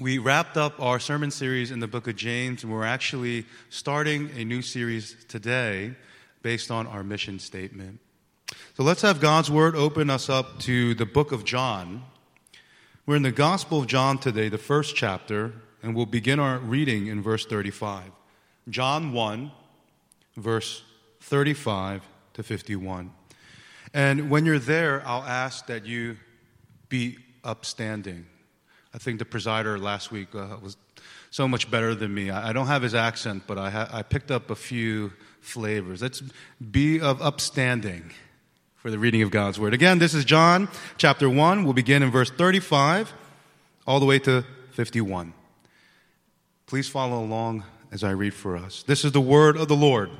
we wrapped up our sermon series in the book of James, and we're actually starting a new series today based on our mission statement. So let's have God's word open us up to the book of John. We're in the Gospel of John today, the first chapter, and we'll begin our reading in verse 35. John 1, verse 35 to 51. And when you're there, I'll ask that you be upstanding. I think the presider last week uh, was so much better than me. I, I don't have his accent, but I, ha- I picked up a few flavors. Let's be of upstanding for the reading of God's word. Again, this is John chapter 1. We'll begin in verse 35 all the way to 51. Please follow along as I read for us. This is the word of the Lord.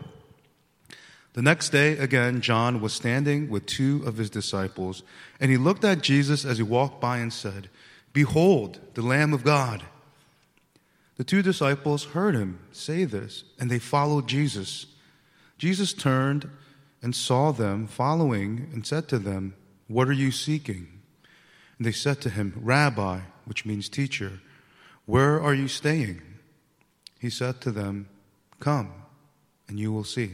The next day, again, John was standing with two of his disciples, and he looked at Jesus as he walked by and said, Behold, the Lamb of God. The two disciples heard him say this, and they followed Jesus. Jesus turned and saw them following and said to them, What are you seeking? And they said to him, Rabbi, which means teacher, where are you staying? He said to them, Come, and you will see.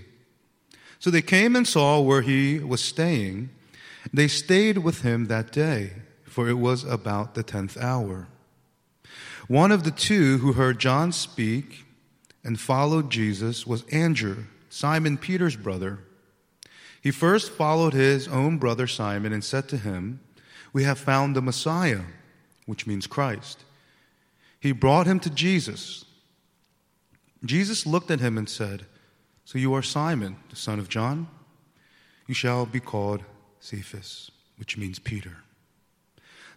So they came and saw where he was staying. They stayed with him that day, for it was about the tenth hour. One of the two who heard John speak and followed Jesus was Andrew, Simon Peter's brother. He first followed his own brother Simon and said to him, We have found the Messiah, which means Christ. He brought him to Jesus. Jesus looked at him and said, So you are Simon, the son of John? You shall be called Cephas, which means Peter.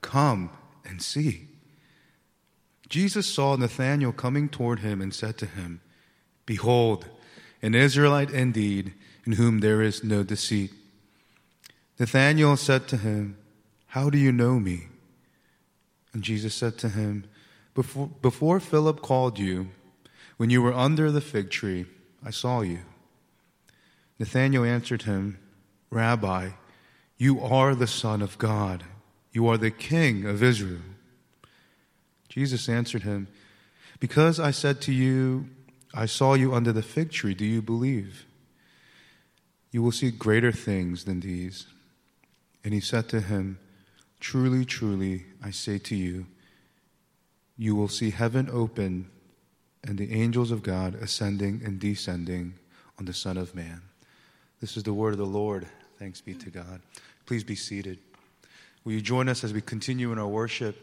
Come and see. Jesus saw Nathanael coming toward him and said to him, Behold, an Israelite indeed, in whom there is no deceit. Nathanael said to him, How do you know me? And Jesus said to him, Before, before Philip called you, when you were under the fig tree, I saw you. Nathanael answered him, Rabbi, you are the Son of God. You are the King of Israel. Jesus answered him, Because I said to you, I saw you under the fig tree, do you believe? You will see greater things than these. And he said to him, Truly, truly, I say to you, you will see heaven open and the angels of God ascending and descending on the Son of Man. This is the word of the Lord. Thanks be to God. Please be seated. Will you join us as we continue in our worship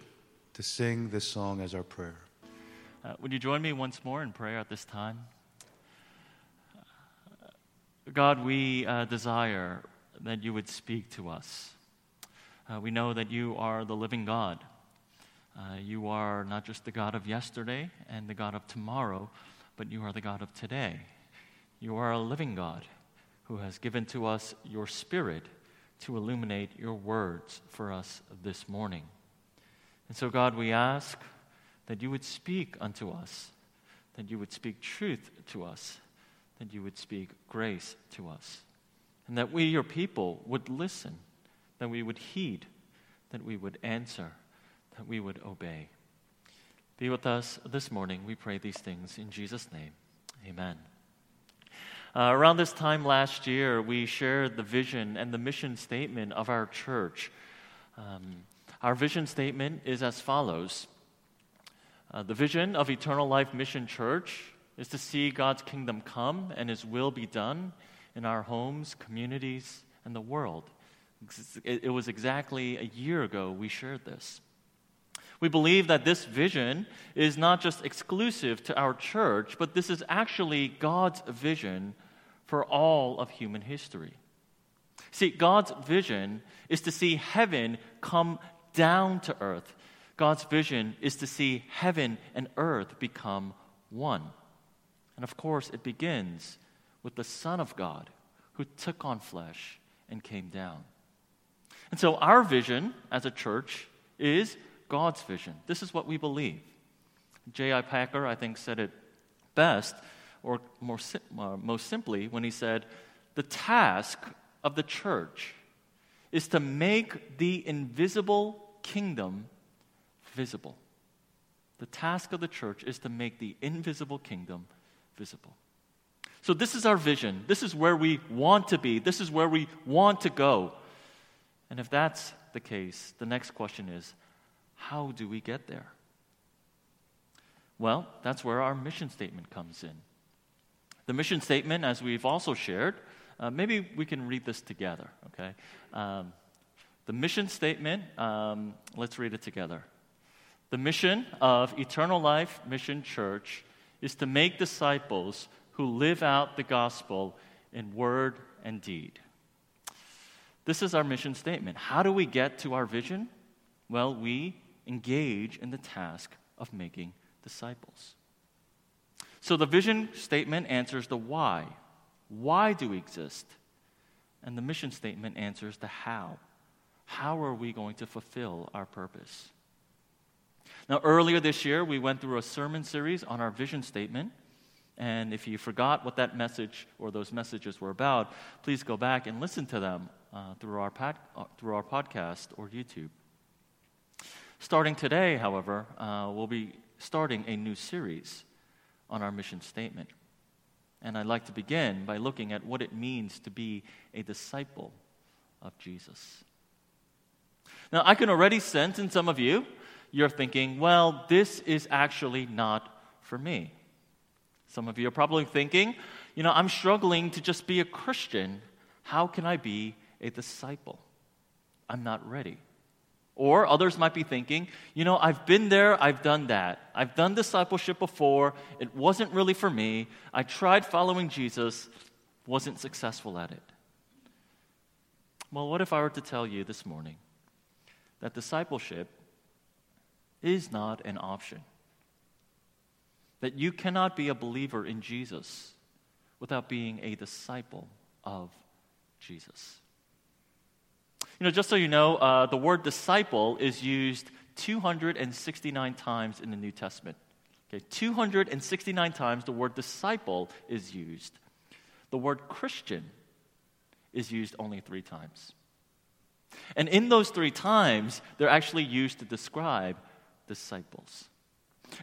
to sing this song as our prayer? Uh, would you join me once more in prayer at this time? God, we uh, desire that you would speak to us. Uh, we know that you are the living God. Uh, you are not just the God of yesterday and the God of tomorrow, but you are the God of today. You are a living God who has given to us your Spirit to illuminate your words for us this morning. And so, God, we ask that you would speak unto us, that you would speak truth to us, that you would speak grace to us, and that we, your people, would listen, that we would heed, that we would answer, that we would obey. Be with us this morning. We pray these things in Jesus' name. Amen. Uh, around this time last year, we shared the vision and the mission statement of our church. Um, our vision statement is as follows uh, The vision of Eternal Life Mission Church is to see God's kingdom come and His will be done in our homes, communities, and the world. It, it was exactly a year ago we shared this. We believe that this vision is not just exclusive to our church, but this is actually God's vision for all of human history. See, God's vision is to see heaven come down to earth, God's vision is to see heaven and earth become one. And of course, it begins with the Son of God who took on flesh and came down. And so, our vision as a church is God's vision. This is what we believe. J.I. Packer, I think, said it best, or more, uh, most simply, when he said, The task of the church is to make the invisible kingdom visible. The task of the church is to make the invisible kingdom visible. So, this is our vision. This is where we want to be. This is where we want to go. And if that's the case, the next question is how do we get there? Well, that's where our mission statement comes in. The mission statement, as we've also shared, uh, maybe we can read this together, okay? Um, the mission statement, um, let's read it together. The mission of Eternal Life Mission Church is to make disciples who live out the gospel in word and deed. This is our mission statement. How do we get to our vision? Well, we engage in the task of making disciples. So the vision statement answers the why. Why do we exist? And the mission statement answers the how. How are we going to fulfill our purpose? Now, earlier this year, we went through a sermon series on our vision statement. And if you forgot what that message or those messages were about, please go back and listen to them uh, through, our uh, through our podcast or YouTube. Starting today, however, uh, we'll be starting a new series on our mission statement. And I'd like to begin by looking at what it means to be a disciple of Jesus. Now, I can already sense in some of you, you're thinking, well, this is actually not for me. Some of you are probably thinking, you know, I'm struggling to just be a Christian. How can I be a disciple? I'm not ready. Or others might be thinking, you know, I've been there, I've done that. I've done discipleship before, it wasn't really for me. I tried following Jesus, wasn't successful at it. Well, what if I were to tell you this morning that discipleship is not an option? That you cannot be a believer in Jesus without being a disciple of Jesus. You know, just so you know, uh, the word disciple is used 269 times in the New Testament. Okay, 269 times the word disciple is used. The word Christian is used only three times. And in those three times, they're actually used to describe disciples.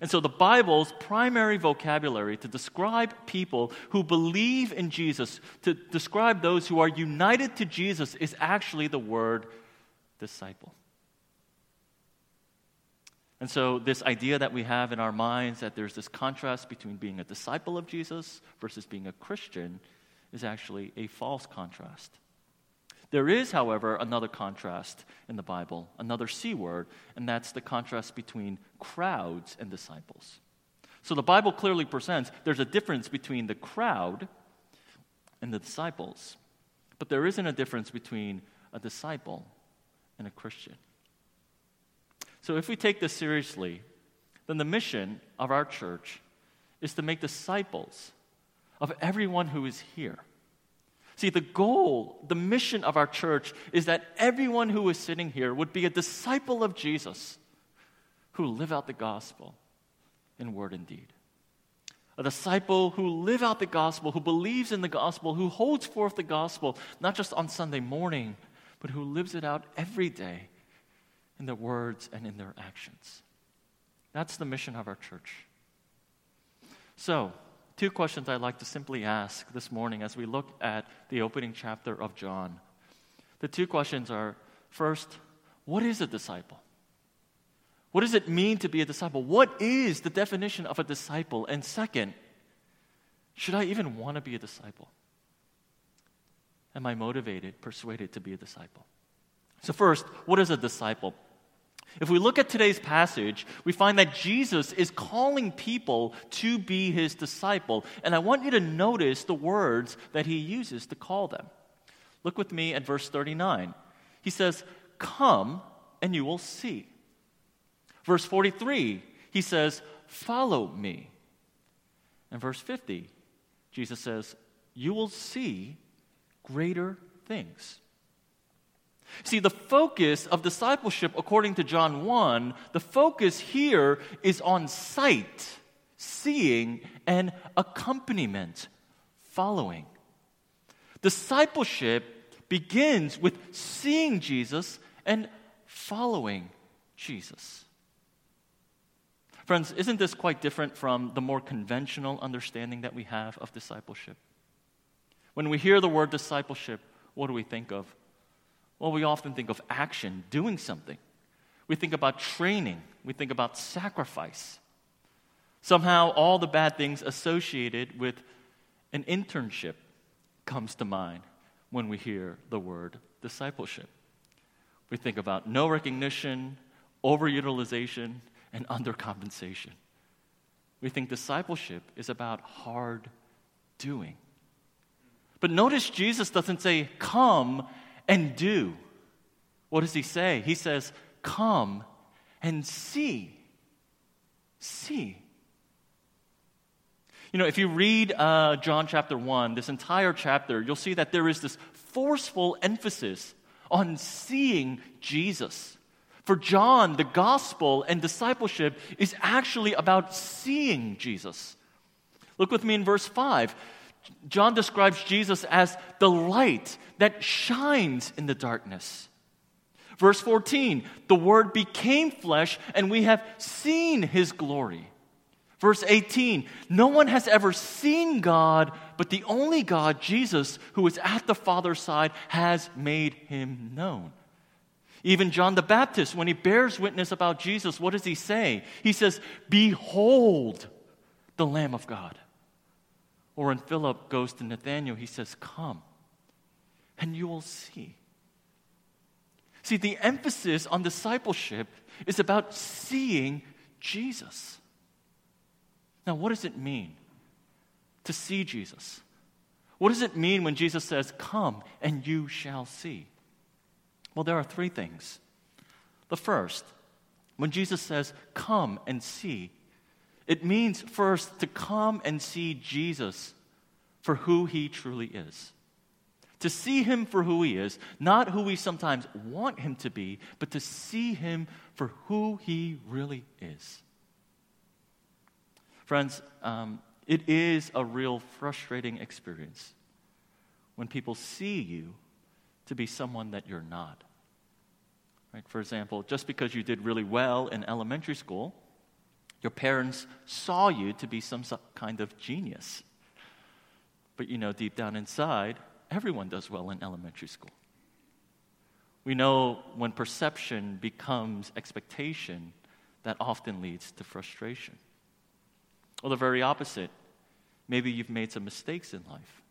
And so the Bible's primary vocabulary to describe people who believe in Jesus, to describe those who are united to Jesus, is actually the word disciple. And so, this idea that we have in our minds that there's this contrast between being a disciple of Jesus versus being a Christian is actually a false contrast. There is, however, another contrast in the Bible, another C word, and that's the contrast between crowds and disciples. So the Bible clearly presents there's a difference between the crowd and the disciples, but there isn't a difference between a disciple and a Christian. So if we take this seriously, then the mission of our church is to make disciples of everyone who is here. See, the goal, the mission of our church is that everyone who is sitting here would be a disciple of Jesus who live out the gospel in word and deed. A disciple who live out the gospel, who believes in the gospel, who holds forth the gospel, not just on Sunday morning, but who lives it out every day in their words and in their actions. That's the mission of our church. So, two questions I'd like to simply ask this morning as we look at the opening chapter of John. The two questions are first, what is a disciple? What does it mean to be a disciple? What is the definition of a disciple? And second, should I even want to be a disciple? Am I motivated, persuaded to be a disciple? So, first, what is a disciple? If we look at today's passage, we find that Jesus is calling people to be his disciple. And I want you to notice the words that he uses to call them. Look with me at verse 39. He says, Come and you will see. Verse 43, he says, Follow me. And verse 50, Jesus says, You will see greater things. See, the focus of discipleship, according to John 1, the focus here is on sight, seeing, and accompaniment, following. Discipleship begins with seeing Jesus and following Jesus. Friends, isn't this quite different from the more conventional understanding that we have of discipleship? When we hear the word discipleship, what do we think of? Well, we often think of action, doing something. We think about training, we think about sacrifice. Somehow, all the bad things associated with an internship comes to mind when we hear the word discipleship. We think about no recognition, overutilization, and undercompensation. We think discipleship is about hard doing. But notice Jesus doesn't say, come and do. What does he say? He says, come and see. See. You know, if you read uh, John chapter 1, this entire chapter, you'll see that there is this forceful emphasis on seeing Jesus. For John, the gospel and discipleship is actually about seeing Jesus. Look with me in verse 5. John describes Jesus as the light that shines in the darkness. Verse 14, the Word became flesh, and we have seen his glory. Verse 18 No one has ever seen God, but the only God, Jesus, who is at the Father's side, has made him known. Even John the Baptist, when he bears witness about Jesus, what does he say? He says, Behold the Lamb of God. Or when Philip goes to Nathanael, he says, Come, and you will see. See, the emphasis on discipleship is about seeing Jesus. Now, what does it mean to see Jesus? What does it mean when Jesus says, Come and you shall see? Well, there are three things. The first, when Jesus says, Come and see, it means first to come and see Jesus for who he truly is. To see him for who he is, not who we sometimes want him to be, but to see him for who he really is. Friends, um, it is a real frustrating experience when people see you to be someone that you're not. Right? For example, just because you did really well in elementary school, your parents saw you to be some kind of genius. But you know, deep down inside, everyone does well in elementary school. We know when perception becomes expectation, that often leads to frustration. Or the very opposite. Maybe you've made some mistakes in life.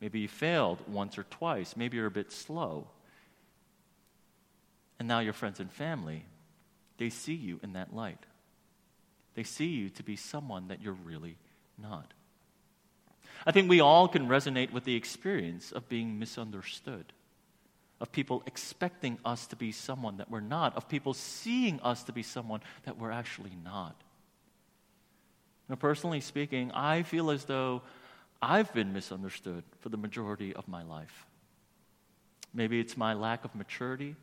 Maybe you failed once or twice. Maybe you're a bit slow. And now your friends and family, they see you in that light. They see you to be someone that you're really not. I think we all can resonate with the experience of being misunderstood, of people expecting us to be someone that we're not, of people seeing us to be someone that we're actually not. Now, personally speaking, I feel as though I've been misunderstood for the majority of my life. Maybe it's my lack of maturity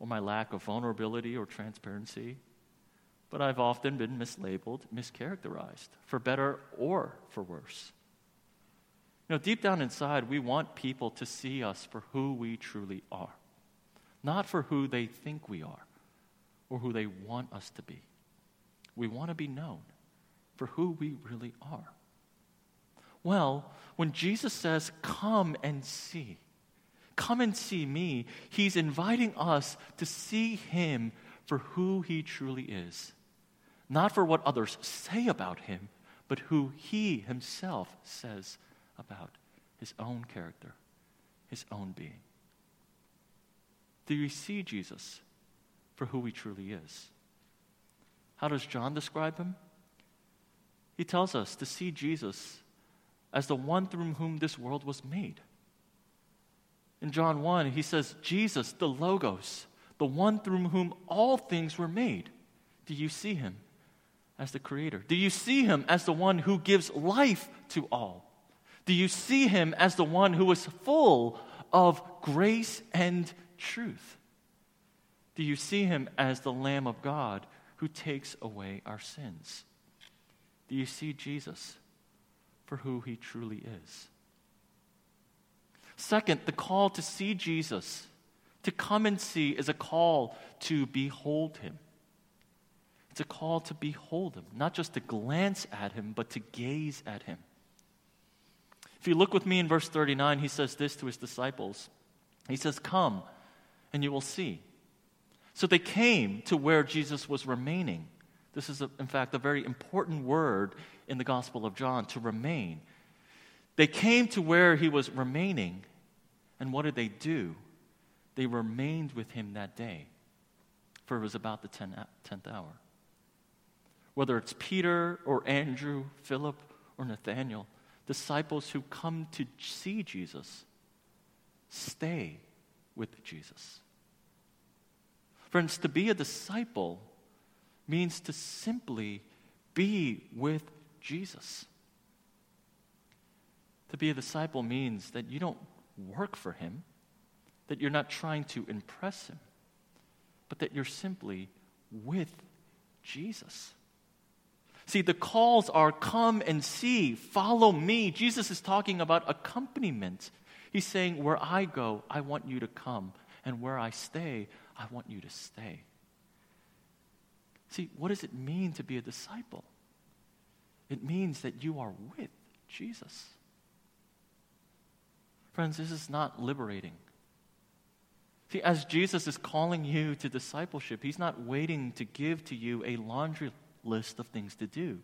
or my lack of vulnerability or transparency but I've often been mislabeled, mischaracterized, for better or for worse. You know, deep down inside, we want people to see us for who we truly are, not for who they think we are or who they want us to be. We want to be known for who we really are. Well, when Jesus says, Come and see, come and see me, he's inviting us to see him for who he truly is not for what others say about him, but who he himself says about his own character, his own being. Do you see Jesus for who he truly is? How does John describe him? He tells us to see Jesus as the one through whom this world was made. In John 1, he says, Jesus, the Logos, the one through whom all things were made. Do you see him as the creator? Do you see him as the one who gives life to all? Do you see him as the one who is full of grace and truth? Do you see him as the Lamb of God who takes away our sins? Do you see Jesus for who he truly is? Second, the call to see Jesus, to come and see, is a call to behold him. It's a call to behold him, not just to glance at him, but to gaze at him. If you look with me in verse 39, he says this to his disciples He says, Come, and you will see. So they came to where Jesus was remaining. This is, a, in fact, a very important word in the Gospel of John to remain. They came to where he was remaining, and what did they do? They remained with him that day, for it was about the 10th hour. Whether it's Peter or Andrew, Philip or Nathaniel, disciples who come to see Jesus stay with Jesus. Friends, to be a disciple means to simply be with Jesus. To be a disciple means that you don't work for him, that you're not trying to impress him, but that you're simply with Jesus. See, the calls are come and see, follow me. Jesus is talking about accompaniment. He's saying, Where I go, I want you to come, and where I stay, I want you to stay. See, what does it mean to be a disciple? It means that you are with Jesus. Friends, this is not liberating. See, as Jesus is calling you to discipleship, He's not waiting to give to you a laundry list of things to do.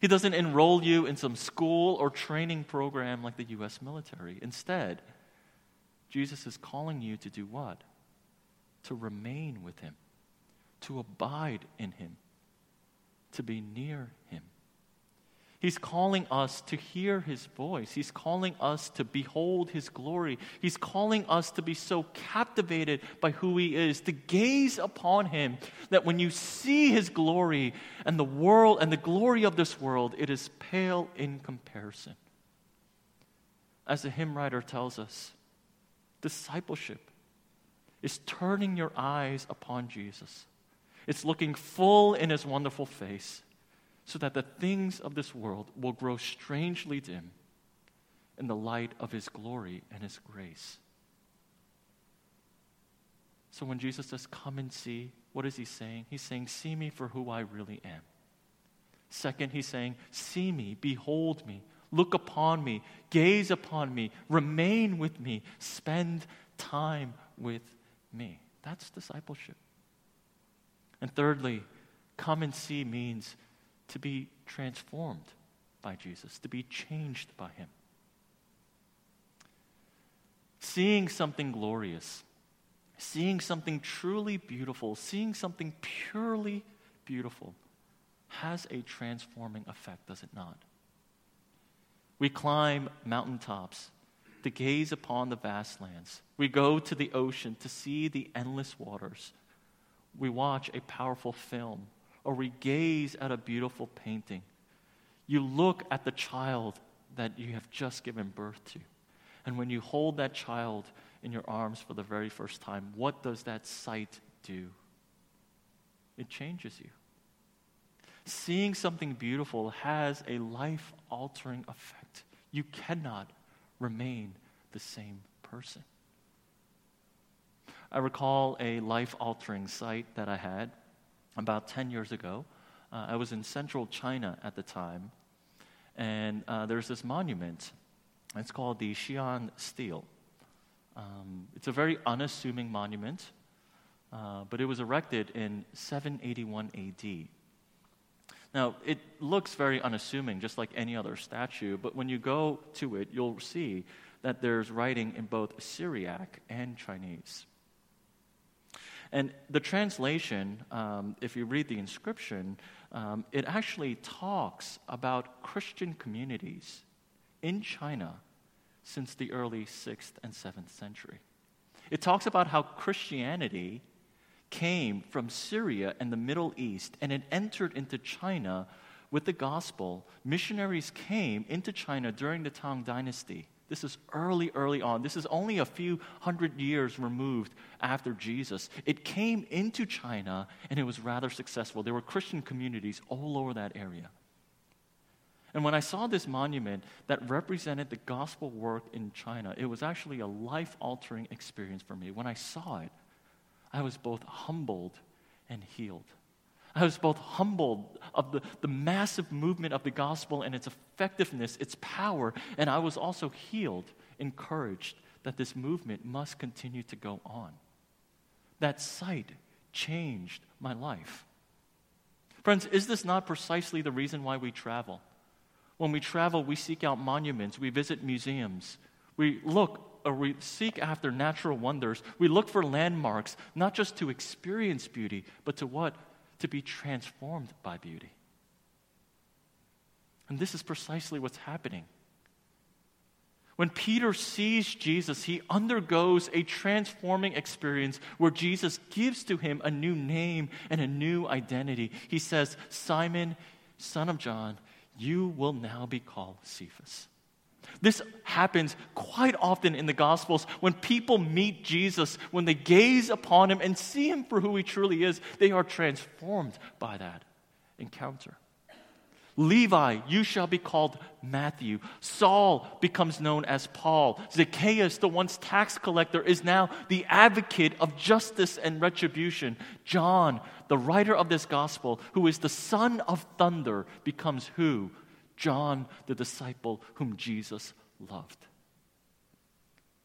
He doesn't enroll you in some school or training program like the U.S. military. Instead, Jesus is calling you to do what? To remain with Him, to abide in Him, to be near Him. He's calling us to hear his voice. He's calling us to behold his glory. He's calling us to be so captivated by who he is, to gaze upon him, that when you see his glory and the world and the glory of this world, it is pale in comparison. As the hymn writer tells us, discipleship is turning your eyes upon Jesus. It's looking full in his wonderful face so that the things of this world will grow strangely dim in the light of his glory and his grace. So when Jesus says, Come and see, what is he saying? He's saying, See me for who I really am. Second, he's saying, See me, behold me, look upon me, gaze upon me, remain with me, spend time with me. That's discipleship. And thirdly, come and see means to be transformed by Jesus, to be changed by Him. Seeing something glorious, seeing something truly beautiful, seeing something purely beautiful has a transforming effect, does it not? We climb mountaintops to gaze upon the vast lands. We go to the ocean to see the endless waters. We watch a powerful film or we gaze at a beautiful painting. You look at the child that you have just given birth to. And when you hold that child in your arms for the very first time, what does that sight do? It changes you. Seeing something beautiful has a life altering effect. You cannot remain the same person. I recall a life altering sight that I had about 10 years ago. Uh, I was in central China at the time, and uh, there's this monument. It's called the Xi'an Stele. Um, it's a very unassuming monument, uh, but it was erected in 781 AD. Now, it looks very unassuming, just like any other statue, but when you go to it, you'll see that there's writing in both Syriac and Chinese. And the translation, um, if you read the inscription, um, it actually talks about Christian communities in China since the early 6th and 7th century. It talks about how Christianity came from Syria and the Middle East and it entered into China with the gospel. Missionaries came into China during the Tang Dynasty. This is early, early on. This is only a few hundred years removed after Jesus. It came into China and it was rather successful. There were Christian communities all over that area. And when I saw this monument that represented the gospel work in China, it was actually a life altering experience for me. When I saw it, I was both humbled and healed. I was both humbled of the, the massive movement of the gospel and its effectiveness, its power, and I was also healed, encouraged that this movement must continue to go on. That sight changed my life. Friends, is this not precisely the reason why we travel? When we travel, we seek out monuments, we visit museums, we look or we seek after natural wonders. We look for landmarks, not just to experience beauty, but to what? To be transformed by beauty. And this is precisely what's happening. When Peter sees Jesus, he undergoes a transforming experience where Jesus gives to him a new name and a new identity. He says, Simon, son of John, you will now be called Cephas. This happens quite often in the Gospels when people meet Jesus, when they gaze upon him and see him for who he truly is, they are transformed by that encounter. Levi, you shall be called Matthew. Saul becomes known as Paul. Zacchaeus, the once tax collector, is now the advocate of justice and retribution. John, the writer of this gospel, who is the son of thunder, becomes who? John, the disciple whom Jesus loved.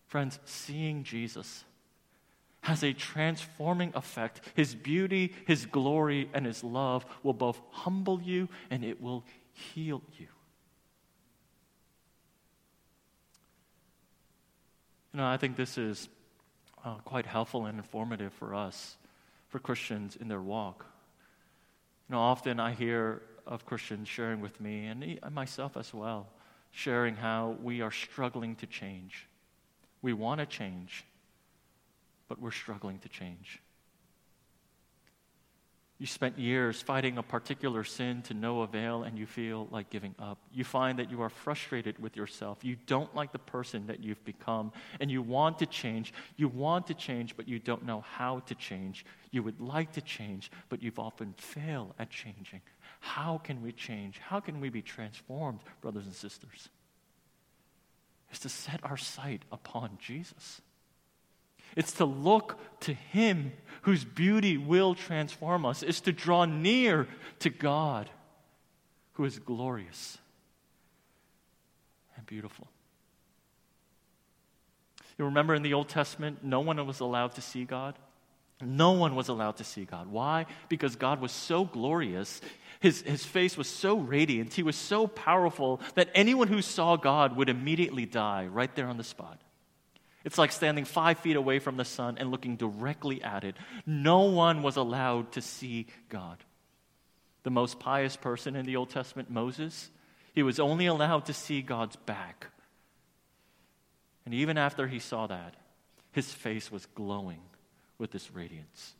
Friends, seeing Jesus has a transforming effect. His beauty, His glory, and His love will both humble you and it will heal you. You know, I think this is uh, quite helpful and informative for us, for Christians in their walk. You know, often I hear of Christians sharing with me, and myself as well, sharing how we are struggling to change. We want to change, but we're struggling to change. You spent years fighting a particular sin to no avail and you feel like giving up. You find that you are frustrated with yourself. You don't like the person that you've become and you want to change. You want to change, but you don't know how to change. You would like to change, but you've often failed at changing. How can we change? How can we be transformed, brothers and sisters? Is to set our sight upon Jesus. It's to look to Him whose beauty will transform us. It's to draw near to God who is glorious and beautiful. You remember in the Old Testament, no one was allowed to see God? No one was allowed to see God. Why? Because God was so glorious. His, his face was so radiant. He was so powerful that anyone who saw God would immediately die right there on the spot. It's like standing five feet away from the sun and looking directly at it. No one was allowed to see God. The most pious person in the Old Testament, Moses, he was only allowed to see God's back. And even after he saw that, his face was glowing with this radiance.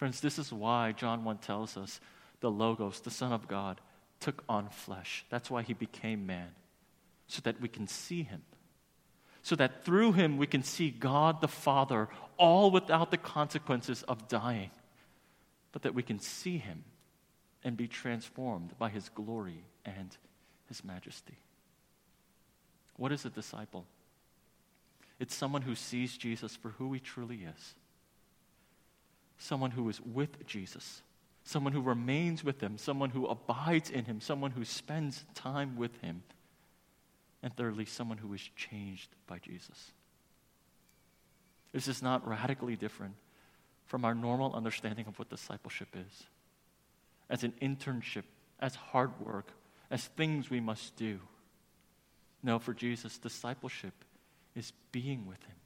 Friends, this is why John 1 tells us the Logos, the Son of God, took on flesh. That's why he became man, so that we can see him so that through him we can see God the Father, all without the consequences of dying, but that we can see him and be transformed by his glory and his majesty. What is a disciple? It's someone who sees Jesus for who he truly is, someone who is with Jesus. Someone who remains with him, someone who abides in him, someone who spends time with him and thirdly, someone who is changed by Jesus. This is not radically different from our normal understanding of what discipleship is as an internship, as hard work, as things we must do. No, for Jesus, discipleship is being with Him,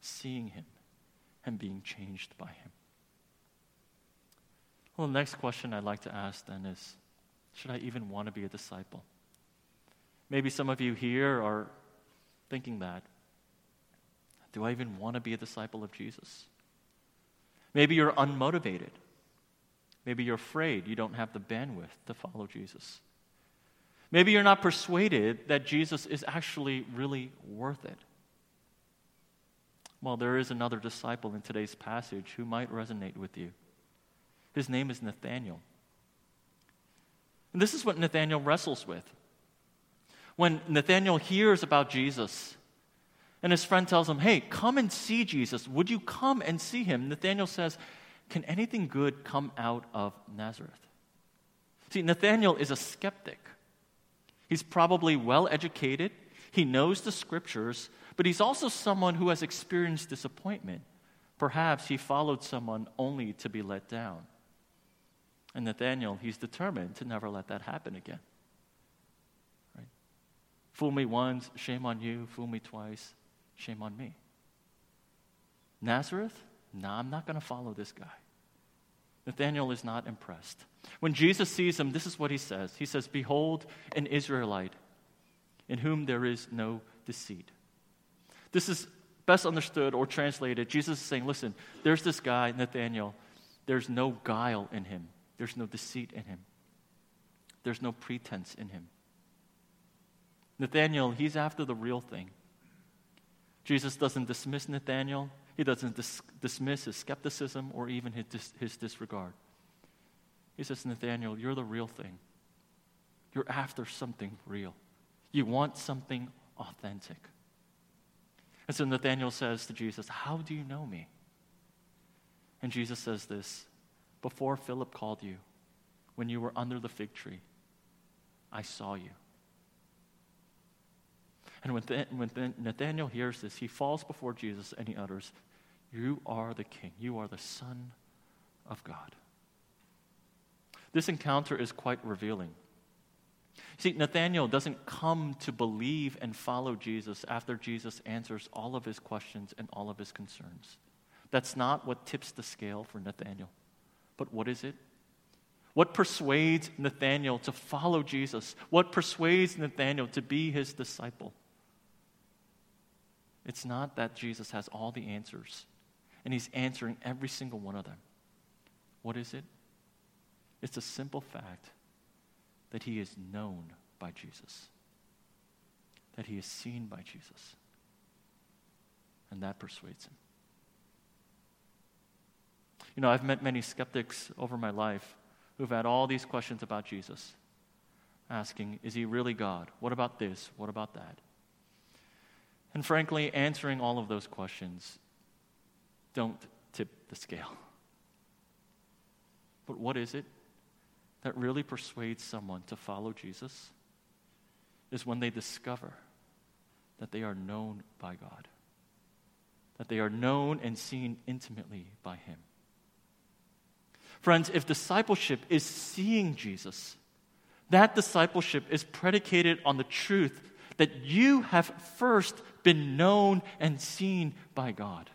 seeing Him, and being changed by Him. Well, the next question I'd like to ask then is should I even want to be a disciple? Maybe some of you here are thinking that. Do I even want to be a disciple of Jesus? Maybe you're unmotivated. Maybe you're afraid you don't have the bandwidth to follow Jesus. Maybe you're not persuaded that Jesus is actually really worth it. Well, there is another disciple in today's passage who might resonate with you. His name is Nathaniel. And this is what Nathaniel wrestles with. When Nathaniel hears about Jesus, and his friend tells him, Hey, come and see Jesus. Would you come and see him? Nathaniel says, Can anything good come out of Nazareth? See, Nathaniel is a skeptic. He's probably well educated, he knows the scriptures, but he's also someone who has experienced disappointment. Perhaps he followed someone only to be let down. And Nathaniel, he's determined to never let that happen again. Right? Fool me once, shame on you. Fool me twice, shame on me. Nazareth? No, nah, I'm not going to follow this guy. Nathanael is not impressed. When Jesus sees him, this is what he says He says, Behold, an Israelite in whom there is no deceit. This is best understood or translated. Jesus is saying, Listen, there's this guy, Nathanael. There's no guile in him, there's no deceit in him, there's no pretense in him. Nathanael, he's after the real thing. Jesus doesn't dismiss Nathanael. He doesn't dis- dismiss his skepticism or even his, dis- his disregard. He says, Nathaniel, you're the real thing. You're after something real. You want something authentic. And so Nathaniel says to Jesus, How do you know me? And Jesus says this Before Philip called you, when you were under the fig tree, I saw you. And when, when Nathaniel hears this, he falls before Jesus and he utters, you are the King. You are the Son of God. This encounter is quite revealing. See, Nathanael doesn't come to believe and follow Jesus after Jesus answers all of his questions and all of his concerns. That's not what tips the scale for Nathanael. But what is it? What persuades Nathanael to follow Jesus? What persuades Nathanael to be his disciple? It's not that Jesus has all the answers and he's answering every single one of them. What is it? It's a simple fact that he is known by Jesus, that he is seen by Jesus. And that persuades him. You know, I've met many skeptics over my life who've had all these questions about Jesus, asking, Is he really God? What about this? What about that? And frankly, answering all of those questions don't tip the scale. But what is it that really persuades someone to follow Jesus? Is when they discover that they are known by God, that they are known and seen intimately by Him. Friends, if discipleship is seeing Jesus, that discipleship is predicated on the truth that you have first been known and seen by God.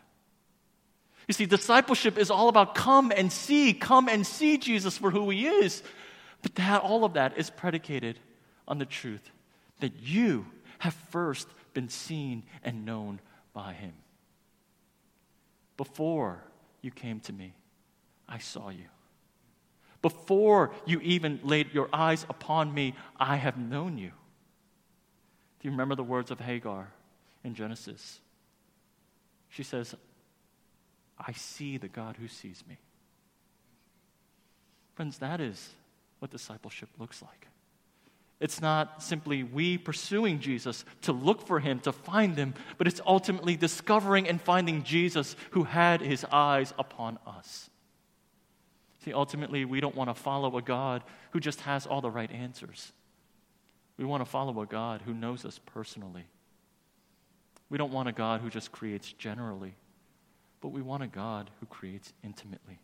You see, discipleship is all about come and see, come and see Jesus for who he is. But that, all of that is predicated on the truth that you have first been seen and known by him. Before you came to me, I saw you. Before you even laid your eyes upon me, I have known you. Do you remember the words of Hagar in Genesis? She says, I see the God who sees me. Friends, that is what discipleship looks like. It's not simply we pursuing Jesus to look for him, to find him, but it's ultimately discovering and finding Jesus who had his eyes upon us. See, ultimately, we don't want to follow a God who just has all the right answers. We want to follow a God who knows us personally. We don't want a God who just creates generally but we want a God who creates intimately.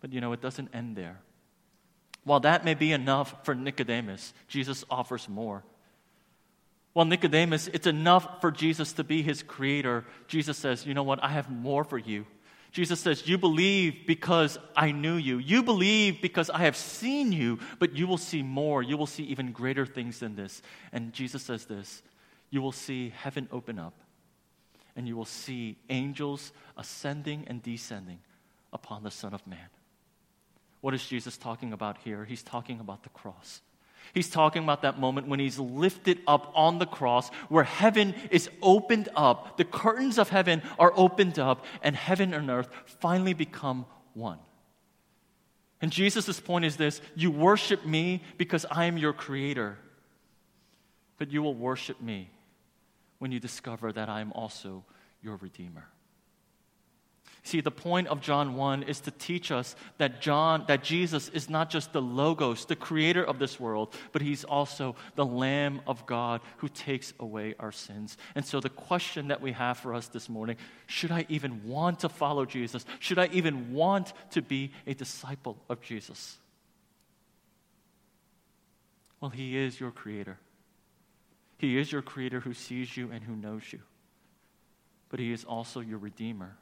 But you know, it doesn't end there. While that may be enough for Nicodemus, Jesus offers more. While Nicodemus, it's enough for Jesus to be his creator, Jesus says, You know what? I have more for you. Jesus says, You believe because I knew you. You believe because I have seen you, but you will see more. You will see even greater things than this. And Jesus says this You will see heaven open up and you will see angels ascending and descending upon the Son of Man. What is Jesus talking about here? He's talking about the cross. He's talking about that moment when he's lifted up on the cross, where heaven is opened up, the curtains of heaven are opened up, and heaven and earth finally become one. And Jesus' point is this you worship me because I am your creator, but you will worship me when you discover that I am also your redeemer. See, the point of John 1 is to teach us that John, that Jesus is not just the logos, the creator of this world, but he's also the Lamb of God who takes away our sins. And so the question that we have for us this morning, should I even want to follow Jesus? Should I even want to be a disciple of Jesus? Well, he is your creator. He is your creator who sees you and who knows you. But he is also your redeemer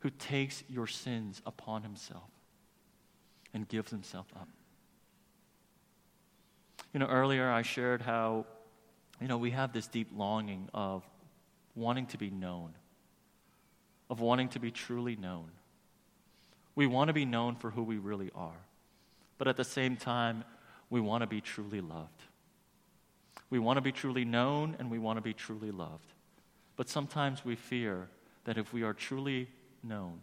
who takes your sins upon himself and gives himself up. You know, earlier I shared how, you know, we have this deep longing of wanting to be known, of wanting to be truly known. We want to be known for who we really are, but at the same time, we want to be truly loved. We want to be truly known and we want to be truly loved. But sometimes we fear that if we are truly known,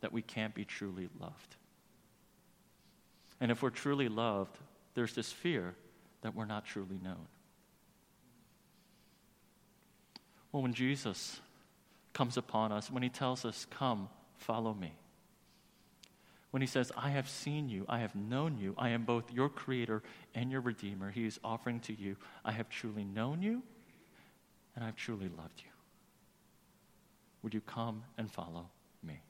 that we can't be truly loved. And if we're truly loved, there's this fear that we're not truly known. Well, when Jesus comes upon us, when he tells us, Come, follow me, when he says, I have seen you, I have known you, I am both your creator and your redeemer, he is offering to you, I have truly known you and I've truly loved you. Would you come and follow me?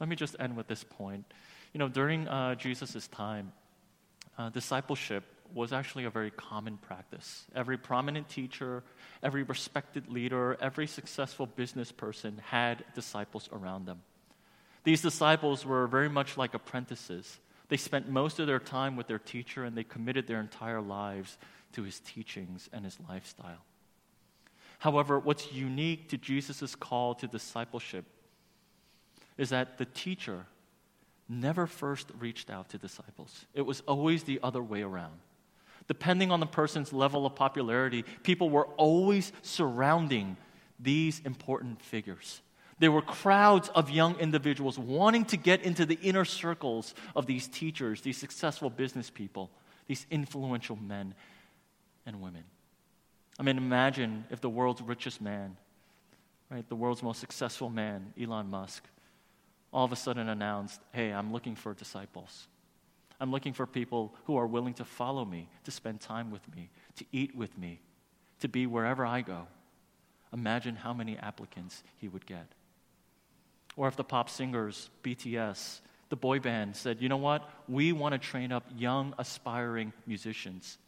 Let me just end with this point. You know, during uh, Jesus' time, uh, discipleship was actually a very common practice. Every prominent teacher, every respected leader, every successful business person had disciples around them. These disciples were very much like apprentices. They spent most of their time with their teacher and they committed their entire lives to his teachings and his lifestyle. However, what's unique to Jesus' call to discipleship is that the teacher never first reached out to disciples, it was always the other way around. Depending on the person's level of popularity, people were always surrounding these important figures. There were crowds of young individuals wanting to get into the inner circles of these teachers, these successful business people, these influential men and women. I mean, imagine if the world's richest man, right, the world's most successful man, Elon Musk, all of a sudden announced, hey, I'm looking for disciples. I'm looking for people who are willing to follow me, to spend time with me, to eat with me, to be wherever I go. Imagine how many applicants he would get. Or if the pop singers, BTS, the boy band said, you know what? We want to train up young, aspiring musicians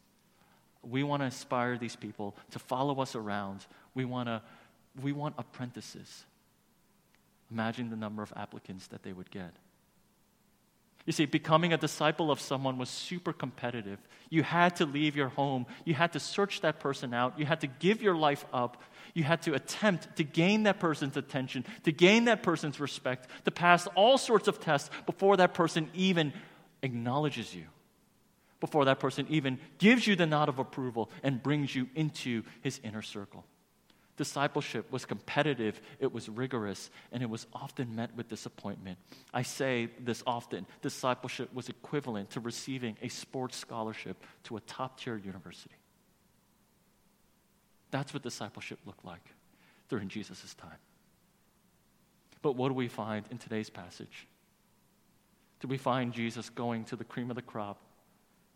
we want to inspire these people to follow us around. We want, to, we want apprentices. Imagine the number of applicants that they would get. You see, becoming a disciple of someone was super competitive. You had to leave your home. You had to search that person out. You had to give your life up. You had to attempt to gain that person's attention, to gain that person's respect, to pass all sorts of tests before that person even acknowledges you before that person even gives you the nod of approval and brings you into his inner circle. Discipleship was competitive, it was rigorous, and it was often met with disappointment. I say this often discipleship was equivalent to receiving a sports scholarship to a top tier university. That's what discipleship looked like during Jesus' time. But what do we find in today's passage? Do we find Jesus going to the cream of the crop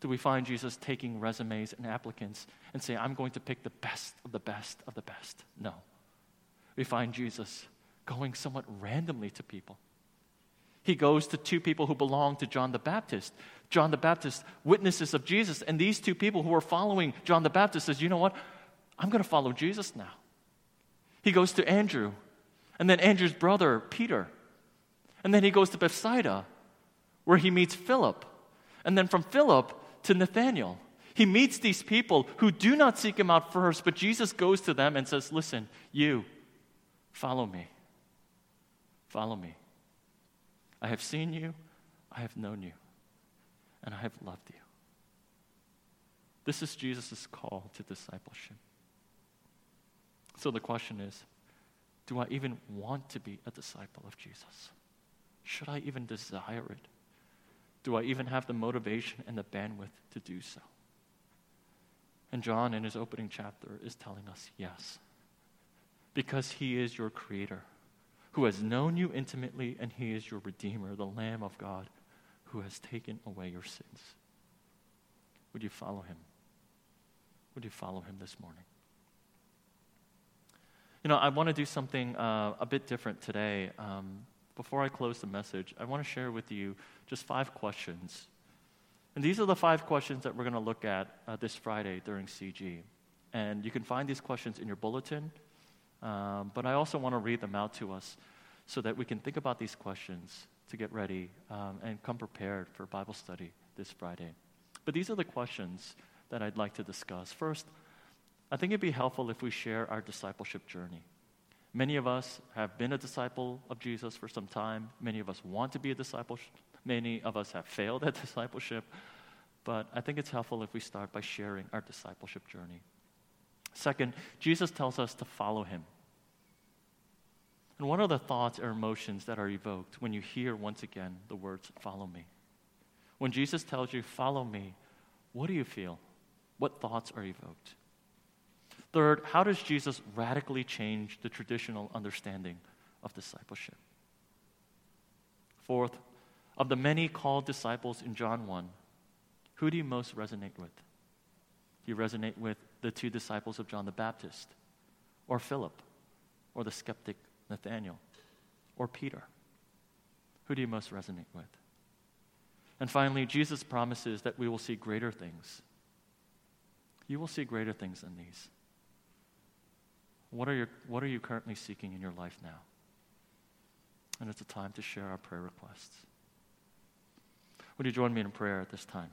do we find Jesus taking resumes and applicants and saying, I'm going to pick the best of the best of the best? No. We find Jesus going somewhat randomly to people. He goes to two people who belong to John the Baptist. John the Baptist, witnesses of Jesus, and these two people who are following John the Baptist says, "You know what? I'm going to follow Jesus now." He goes to Andrew, and then Andrew's brother Peter, and then he goes to Bethsaida, where he meets Philip, and then from Philip to Nathanael. He meets these people who do not seek him out first, but Jesus goes to them and says, Listen, you, follow me. Follow me. I have seen you, I have known you, and I have loved you. This is Jesus' call to discipleship. So the question is do I even want to be a disciple of Jesus? Should I even desire it? Do I even have the motivation and the bandwidth to do so? And John, in his opening chapter, is telling us yes. Because he is your creator, who has known you intimately, and he is your redeemer, the Lamb of God, who has taken away your sins. Would you follow him? Would you follow him this morning? You know, I want to do something uh, a bit different today. Um, before I close the message, I want to share with you just five questions. And these are the five questions that we're going to look at uh, this Friday during CG. And you can find these questions in your bulletin, um, but I also want to read them out to us so that we can think about these questions to get ready um, and come prepared for Bible study this Friday. But these are the questions that I'd like to discuss. First, I think it'd be helpful if we share our discipleship journey. Many of us have been a disciple of Jesus for some time. Many of us want to be a disciple. Many of us have failed at discipleship. But I think it's helpful if we start by sharing our discipleship journey. Second, Jesus tells us to follow him. And what are the thoughts or emotions that are evoked when you hear once again the words, follow me? When Jesus tells you, follow me, what do you feel? What thoughts are evoked? Third, how does Jesus radically change the traditional understanding of discipleship? Fourth, of the many called disciples in John 1, who do you most resonate with? Do you resonate with the two disciples of John the Baptist, or Philip, or the skeptic Nathaniel, or Peter? Who do you most resonate with? And finally, Jesus promises that we will see greater things. You will see greater things than these. What are, your, what are you currently seeking in your life now? And it's a time to share our prayer requests. Would you join me in prayer at this time?